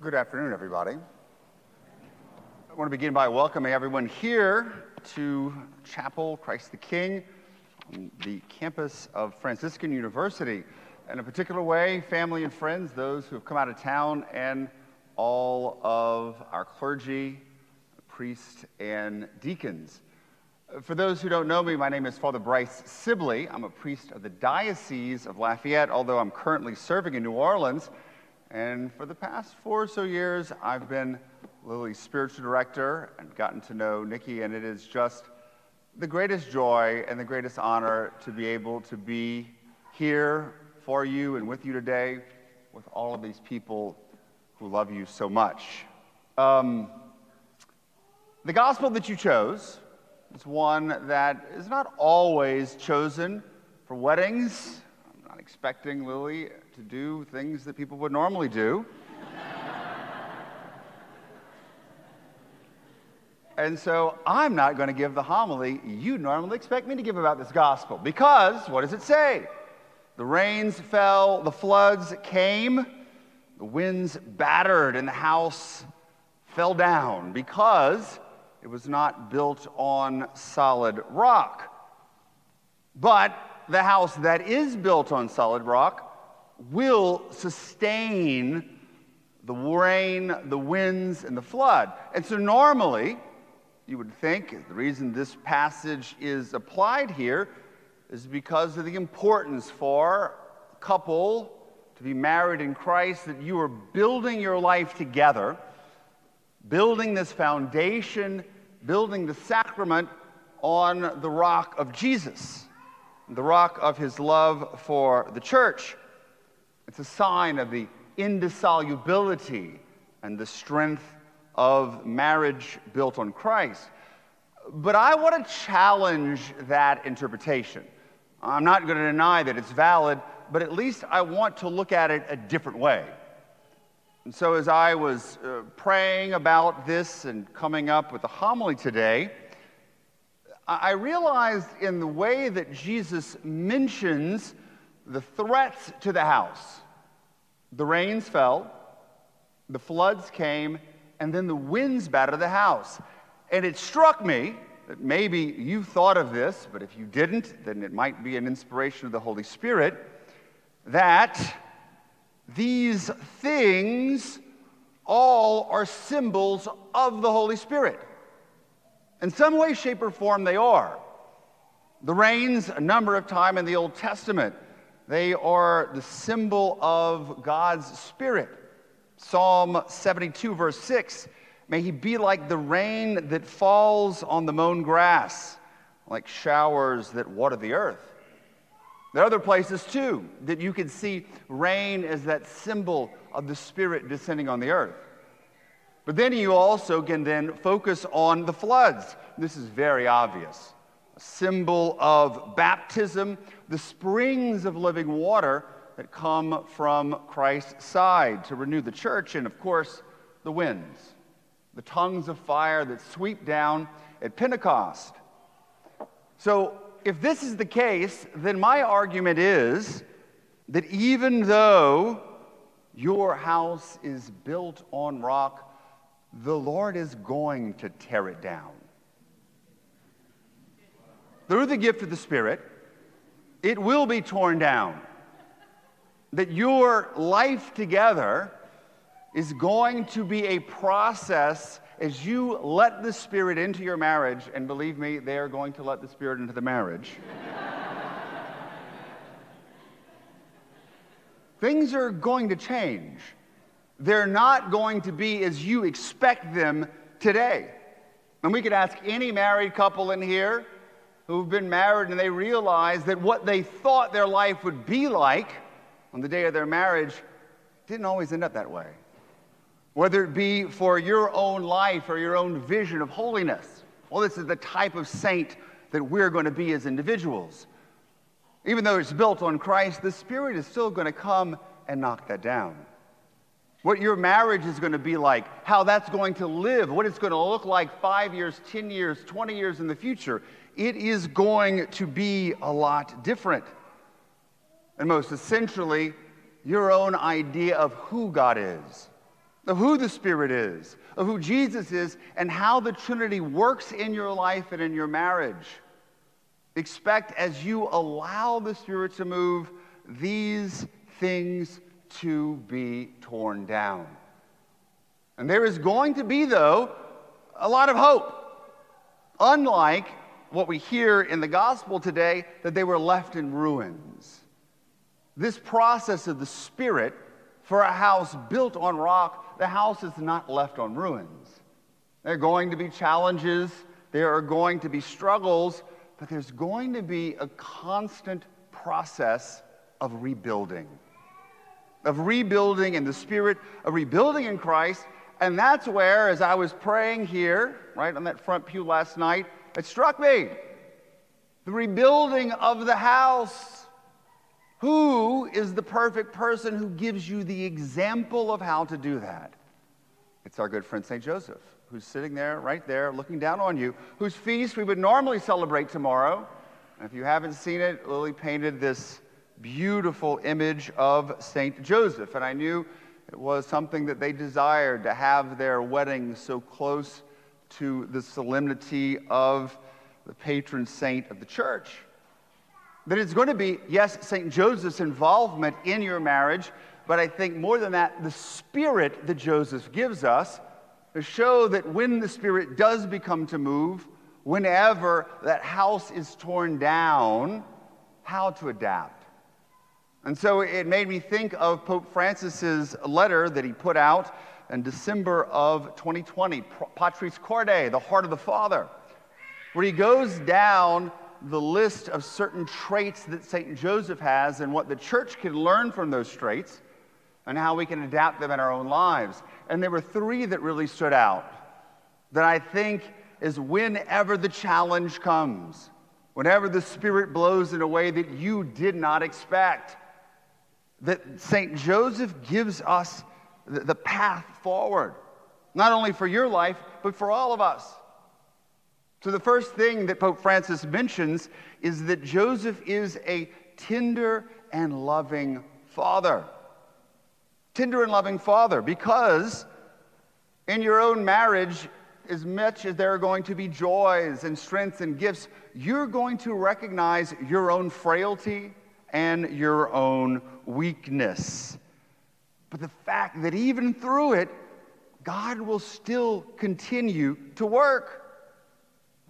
Good afternoon, everybody. I want to begin by welcoming everyone here to Chapel Christ the King on the campus of Franciscan University. In a particular way, family and friends, those who have come out of town, and all of our clergy, priests, and deacons. For those who don't know me, my name is Father Bryce Sibley. I'm a priest of the Diocese of Lafayette, although I'm currently serving in New Orleans. And for the past four or so years, I've been Lilly's spiritual director and gotten to know Nikki, and it is just the greatest joy and the greatest honor to be able to be here for you and with you today with all of these people who love you so much. Um, the gospel that you chose is one that is not always chosen for weddings. I'm not expecting Lilly to do things that people would normally do. and so I'm not going to give the homily you normally expect me to give about this gospel. Because, what does it say? The rains fell, the floods came, the winds battered, and the house fell down because it was not built on solid rock. But the house that is built on solid rock will sustain the rain, the winds, and the flood. And so, normally, you would think the reason this passage is applied here is because of the importance for a couple to be married in Christ, that you are building your life together, building this foundation, building the sacrament on the rock of Jesus, the rock of his love for the church. It's a sign of the indissolubility and the strength of marriage built on Christ. But I want to challenge that interpretation. I'm not going to deny that it's valid, but at least I want to look at it a different way. And so, as I was uh, praying about this and coming up with a homily today, I realized in the way that Jesus mentions the threats to the house. The rains fell, the floods came, and then the winds battered the house. And it struck me that maybe you thought of this, but if you didn't, then it might be an inspiration of the Holy Spirit that these things all are symbols of the Holy Spirit. In some way, shape, or form, they are. The rains, a number of times in the Old Testament, they are the symbol of God's Spirit. Psalm 72, verse 6 May he be like the rain that falls on the mown grass, like showers that water the earth. There are other places too that you can see rain as that symbol of the Spirit descending on the earth. But then you also can then focus on the floods. This is very obvious. A symbol of baptism, the springs of living water that come from Christ's side to renew the church, and of course, the winds, the tongues of fire that sweep down at Pentecost. So, if this is the case, then my argument is that even though your house is built on rock, the Lord is going to tear it down. Through the gift of the Spirit, it will be torn down. That your life together is going to be a process as you let the Spirit into your marriage, and believe me, they are going to let the Spirit into the marriage. Things are going to change. They're not going to be as you expect them today. And we could ask any married couple in here who've been married and they realize that what they thought their life would be like on the day of their marriage didn't always end up that way. Whether it be for your own life or your own vision of holiness. Well, this is the type of saint that we're going to be as individuals. Even though it's built on Christ, the Spirit is still going to come and knock that down. What your marriage is going to be like, how that's going to live, what it's going to look like five years, 10 years, 20 years in the future it is going to be a lot different. And most essentially, your own idea of who God is. of who the Spirit is, of who Jesus is, and how the Trinity works in your life and in your marriage. Expect as you allow the Spirit to move, these things to be torn down. And there is going to be, though, a lot of hope. Unlike what we hear in the gospel today, that they were left in ruins. This process of the Spirit for a house built on rock, the house is not left on ruins. There are going to be challenges, there are going to be struggles, but there's going to be a constant process of rebuilding. Of rebuilding in the Spirit, of rebuilding in Christ. And that's where, as I was praying here, right on that front pew last night, it struck me. The rebuilding of the house. Who is the perfect person who gives you the example of how to do that? It's our good friend St. Joseph, who's sitting there, right there, looking down on you, whose feast we would normally celebrate tomorrow. And if you haven't seen it, Lilly painted this beautiful image of St. Joseph. And I knew it was something that they desired to have their wedding so close to the solemnity of the patron saint of the church. That it's going to be, yes, St. Joseph's involvement in your marriage, but I think more than that, the spirit that Joseph gives us to show that when the spirit does become to move, whenever that house is torn down, how to adapt. And so it made me think of Pope Francis's letter that he put out in December of 2020, Patris Corde, the heart of the Father, where he goes down the list of certain traits that St. Joseph has and what the church can learn from those traits and how we can adapt them in our own lives. And there were three that really stood out that I think is whenever the challenge comes, whenever the Spirit blows in a way that you did not expect, that St. Joseph gives us the path forward, not only for your life, but for all of us. So, the first thing that Pope Francis mentions is that Joseph is a tender and loving father. Tender and loving father, because in your own marriage, as much as there are going to be joys and strengths and gifts, you're going to recognize your own frailty and your own weakness. But the fact that even through it, God will still continue to work.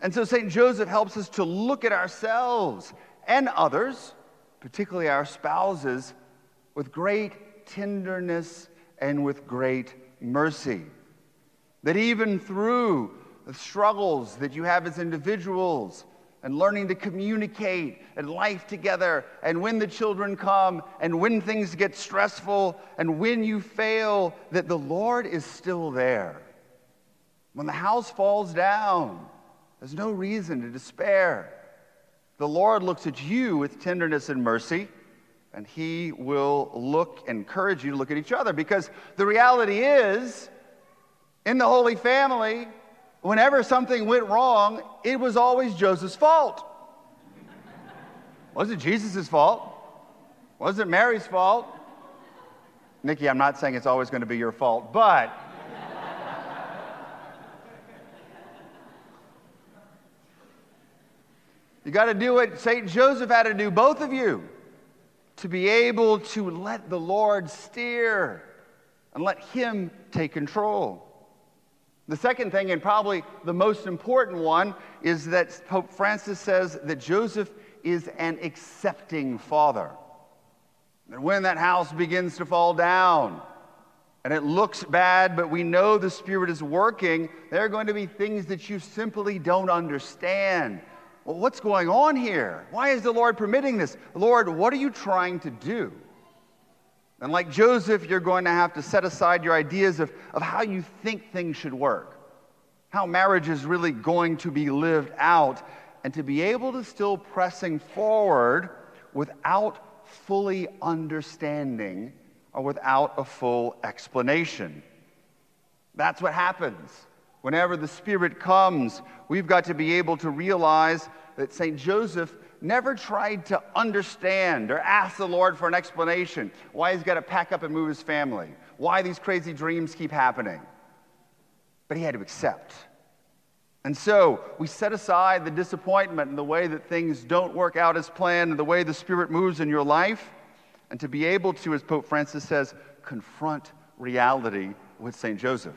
And so St. Joseph helps us to look at ourselves and others, particularly our spouses, with great tenderness and with great mercy. That even through the struggles that you have as individuals, and learning to communicate and life together, and when the children come, and when things get stressful, and when you fail, that the Lord is still there. When the house falls down, there's no reason to despair. The Lord looks at you with tenderness and mercy, and He will look, encourage you to look at each other. Because the reality is, in the Holy Family, whenever something went wrong, it was always Joseph's fault. Was it Jesus' fault? Was it Mary's fault? Nikki, I'm not saying it's always going to be your fault, but You got to do what St. Joseph had to do, both of you, to be able to let the Lord steer and let Him take control. The second thing, and probably the most important one, is that Pope Francis says that Joseph is an accepting father. And when that house begins to fall down and it looks bad, but we know the Spirit is working, there are going to be things that you simply don't understand. Well, what's going on here? Why is the Lord permitting this? Lord, what are you trying to do? And like Joseph, you're going to have to set aside your ideas of, of how you think things should work, how marriage is really going to be lived out, and to be able to still pressing forward without fully understanding or without a full explanation. That's what happens. Whenever the Spirit comes, we've got to be able to realize that St. Joseph never tried to understand or ask the Lord for an explanation why he's got to pack up and move his family, why these crazy dreams keep happening. But he had to accept. And so we set aside the disappointment and the way that things don't work out as planned and the way the Spirit moves in your life, and to be able to, as Pope Francis says, confront reality with St. Joseph.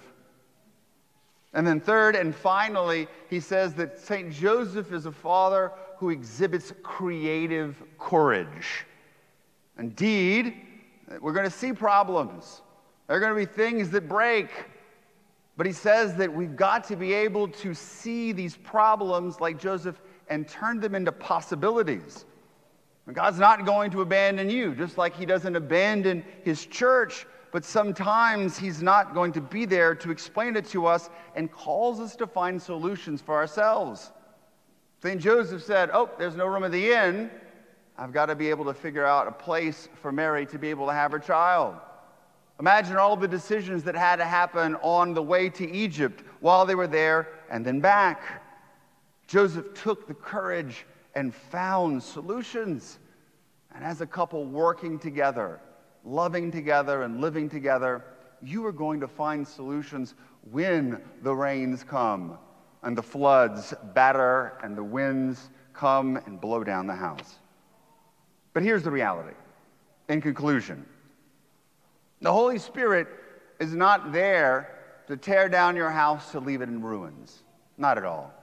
And then, third and finally, he says that St. Joseph is a father who exhibits creative courage. Indeed, we're going to see problems. There are going to be things that break. But he says that we've got to be able to see these problems like Joseph and turn them into possibilities. God's not going to abandon you, just like he doesn't abandon his church but sometimes He's not going to be there to explain it to us and calls us to find solutions for ourselves. St. Joseph said, Oh, there's no room at the inn. I've got to be able to figure out a place for Mary to be able to have her child. Imagine all the decisions that had to happen on the way to Egypt while they were there and then back. Joseph took the courage and found solutions. And as a couple working together, loving together and living together, you are going to find solutions when the rains come and the floods batter and the winds come and blow down the house. But here's the reality. In conclusion, the Holy Spirit is not there to tear down your house to leave it in ruins. Not at all.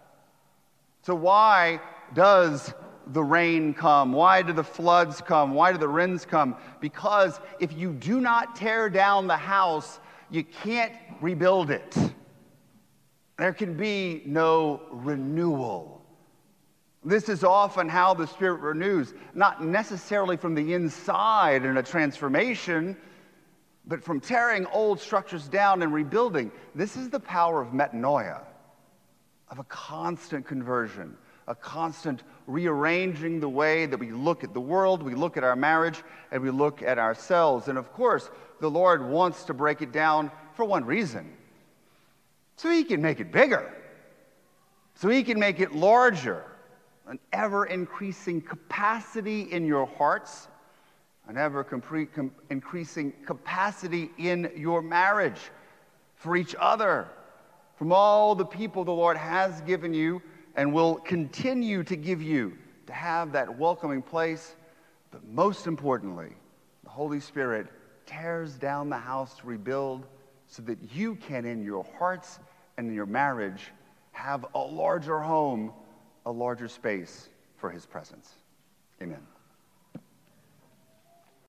So, why does the rain come? Why do the floods come? Why do the winds come? Because if you do not tear down the house, you can't rebuild it. There can be no renewal. This is often how the Spirit renews, not necessarily from the inside in a transformation, but from tearing old structures down and rebuilding. This is the power of metanoia, of a constant conversion a constant rearranging the way that we look at the world, we look at our marriage, and we look at ourselves. And of course, the Lord wants to break it down for one reason so He can make it bigger, so He can make it larger, an ever increasing capacity in your hearts, an ever increasing capacity in your marriage for each other, from all the people the Lord has given you and will continue to give you to have that welcoming place. But most importantly, the Holy Spirit tears down the house to rebuild so that you can, in your hearts and in your marriage, have a larger home, a larger space for His presence. Amen.